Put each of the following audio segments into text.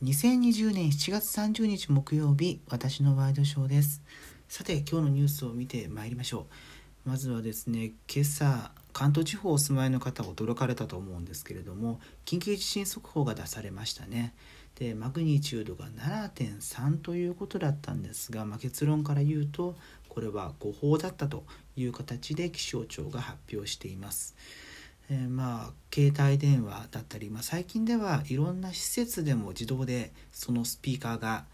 2020年7月30日木曜日私のワイドショーです。さて今日のニュースを見てまいりましょう。まずはですね今朝関東地方お住まいの方驚かれたと思うんですけれども緊急地震速報が出されましたね。でマグニチュードが7.3ということだったんですが、まあ、結論から言うとこれは誤報だったという形で気象庁が発表しています。えー、まあ携帯電話だったり、まあ、最近ではいろんな施設でも自動でそのスピーカーが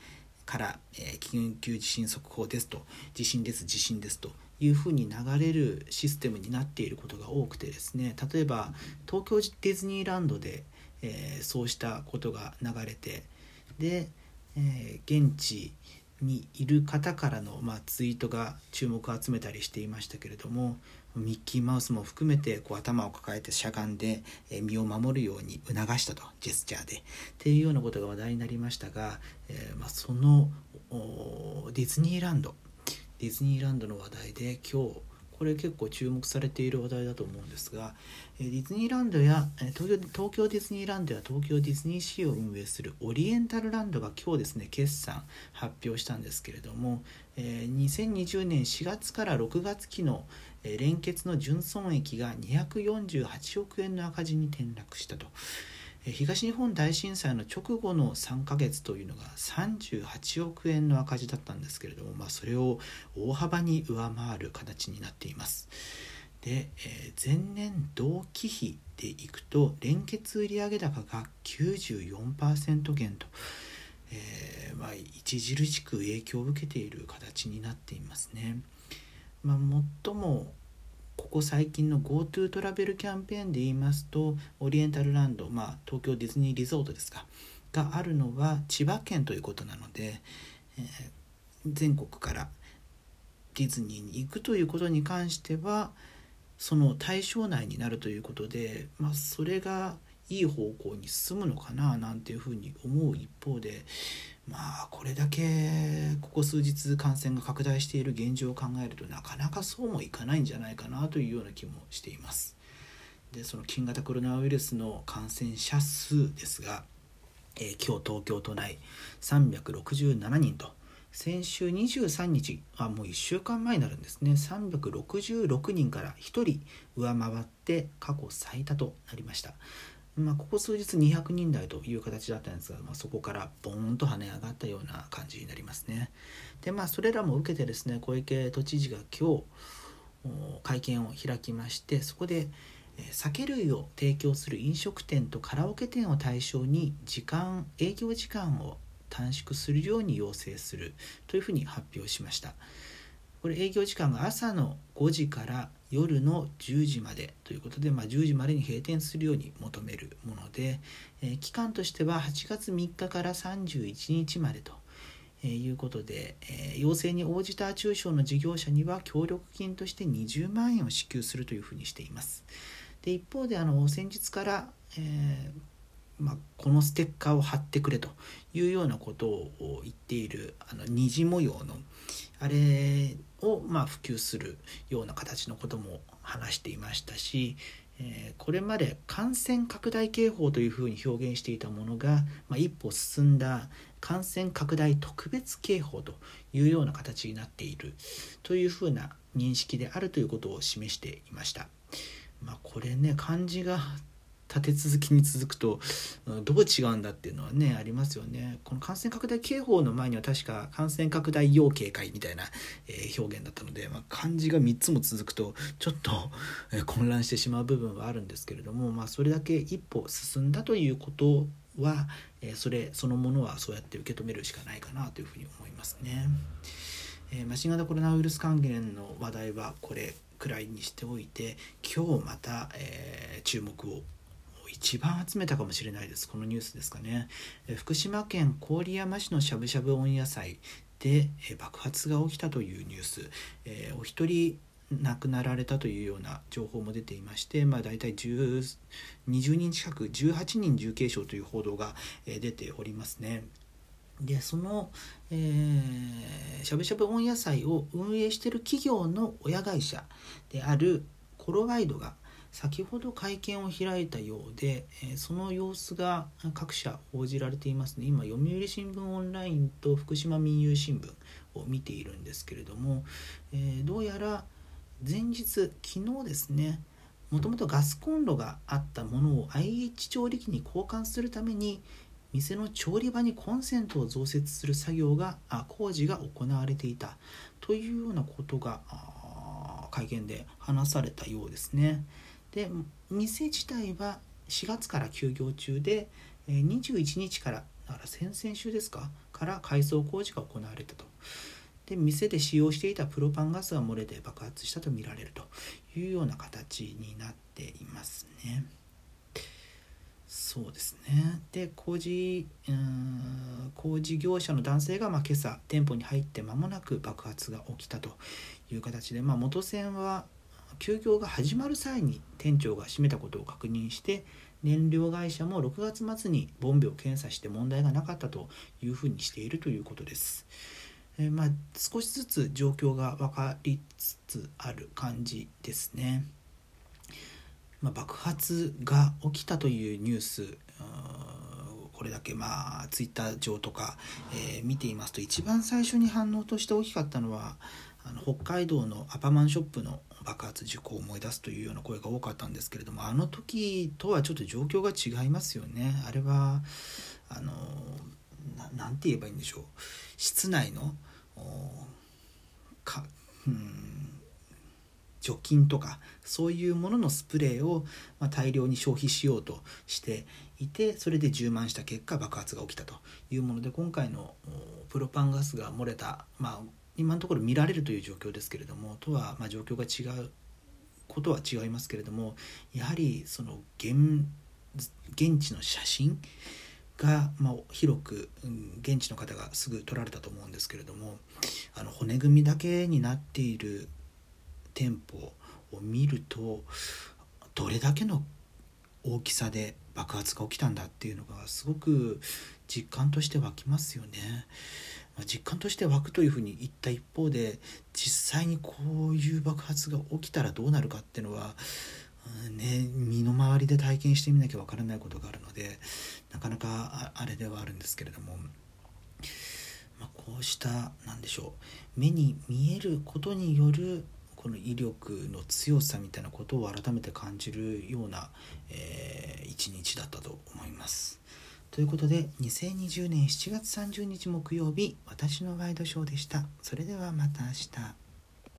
から、えー、緊急地震速報ですと地震です地震ですというふうに流れるシステムになっていることが多くてですね例えば東京ディズニーランドで、えー、そうしたことが流れてで、えー、現地にいる方からの、まあ、ツイートが注目を集めたりしていましたけれどもミッキーマウスも含めてこう頭を抱えてしゃがんで身を守るように促したとジェスチャーで。っていうようなことが話題になりましたが、えー、まあ、そのディズニーランド。ディズニーランドの話題で今日これ結構注目されている話題だと思うんですがディズニーランドや東京東京ディズニーランドや東京ディズニーシーを運営するオリエンタルランドが今日ですね決算発表したんですけれども2020年4月から6月期の連結の純損益が248億円の赤字に転落したと。東日本大震災の直後の3ヶ月というのが38億円の赤字だったんですけれども、まあ、それを大幅に上回る形になっています。で、え、前年同期比でいくと連結売上高が94%減と、えー、まあ、著しく影響を受けている形になっていますね。まあ、最もここ最近の GoTo トラベルキャンペーンで言いますとオリエンタルランド、まあ、東京ディズニーリゾートですかがあるのは千葉県ということなので、えー、全国からディズニーに行くということに関してはその対象内になるということで、まあ、それがいい方向に進むのかななんていうふうに思う一方でまあこれだけここ数日感染が拡大している現状を考えるとなかなかそうもいかないんじゃないかなというような気もしています。でその新型コロナウイルスの感染者数ですが、えー、今日東京都内367人と。先週23日あもう1週間前になるんですね。366人から1人上回って過去最多となりました。まあ、ここ数日200人台という形だったんですが、まあ、そこからボーンと跳ね上がったような感じになりますね。でまあそれらも受けてですね小池都知事が今日会見を開きましてそこで酒類を提供する飲食店とカラオケ店を対象に時間営業時間を短縮するように要請するというふうに発表しました。これ営業時間が朝の5時から夜の10時までということで、まあ、10時までに閉店するように求めるもので、えー、期間としては8月3日から31日までと。え、いうことで、え、要請に応じた中小の事業者には協力金として20万円を支給するというふうにしています。で一方であの先日から、えまあ、このステッカーを貼ってくれというようなことを言っているあの虹模様のあれをまあ普及するような形のことも話していましたし、え、これまで感染拡大警報というふうに表現していたものが、まあ、一歩進んだ感染拡大特別警報というような形になっているというふうな認識であるということを示していました。まあ、これね漢字が立て続きに続くとどう違うんだっていうのはねありますよねこの感染拡大警報の前には確か感染拡大要警戒みたいな、え表現だったので、まあ、漢字が3つも続くとちょっと、え混乱してしまう部分はあるんですけれども、まあ、それだけ一歩進んだということは、えそれそのものはそうやって受け止めるしかないかなというふうに思いますね。えー、新型コロナウイルス関連の話題はこれくらいにしておいて今日また、えー、注目を一番集めたかもしれないです。このニュースですかね。福島県郡山市のしゃぶしゃぶ温野菜で爆発が起きたというニュース、え、お一人亡くなられたというような情報も出ていまして、まあ、大体20人近く18人重軽傷という報道が出ておりますね。でその、え、しゃぶしゃぶ温野菜を運営している企業の親会社であるコロワイドが先ほど会見を開いたようで、えその様子が各社報じられていますね今読売新聞オンラインと福島民友新聞を見ているんですけれども、えどうやら前日昨日ですねもともとガスコンロがあったものを IH 調理器に交換するために店の調理場にコンセントを増設する作業が工事が行われていたというようなことが会見で話されたようですね。で店自体は4月から休業中で21日からだから先々週ですかから改装工事が行われたと。で店で使用していたプロパンガスが漏れて爆発したとみられるというような形になっていますね。そうですねで工事うん工事業者の男性が、まあ、今朝店舗に入って間もなく爆発が起きたという形で、まあ、元栓は休業が始まる際に店長が閉めたことを確認して燃料会社も6月末にボンベを検査して問題がなかったというふうにしているということです。えー、まあ、少しずつ状況が分かりつつある感じですね。まあ、爆発が起きたというニュースこれだけまあツイッター上とか、えー、見ていますと一番最初に反応として大きかったのはあの北海道のアパマンショップの爆発事故を思い出すというような声が多かったんですけれどもあの時とはちょっと状況が違いますよね。あれはあの何て言えばいいんでしょう。室内のかうん除菌とかそういうもののスプレーを、ま大量に消費しようとしていてそれで充満した結果爆発が起きたというもので今回のプロパンガスが漏れた、まあ、今のところ見られるという状況ですけれどもとはま状況が違うことは違いますけれどもやはりその現現地の写真が、まあ、広く、現地の方がすぐ撮られたと思うんですけれどもあの骨組みだけになっている店舗を見るとどれだけの大きさで爆発が起きたんだっていうのがすごく実感として湧きますよね。実感として湧くというふうに言った一方で実際にこういう爆発が起きたらどうなるかっていうのは、うん、ね、身の回りで体験してみなきゃわからないことがあるのでなかなかあれではあるんですけれども。まあ、こうした何でしょう目に見えることによるこの威力の強さみたいなことを改めて感じるような、えー、一日だったと思います。ということで2020年7月30日木曜日私のワイドショーでした。それではまた明日。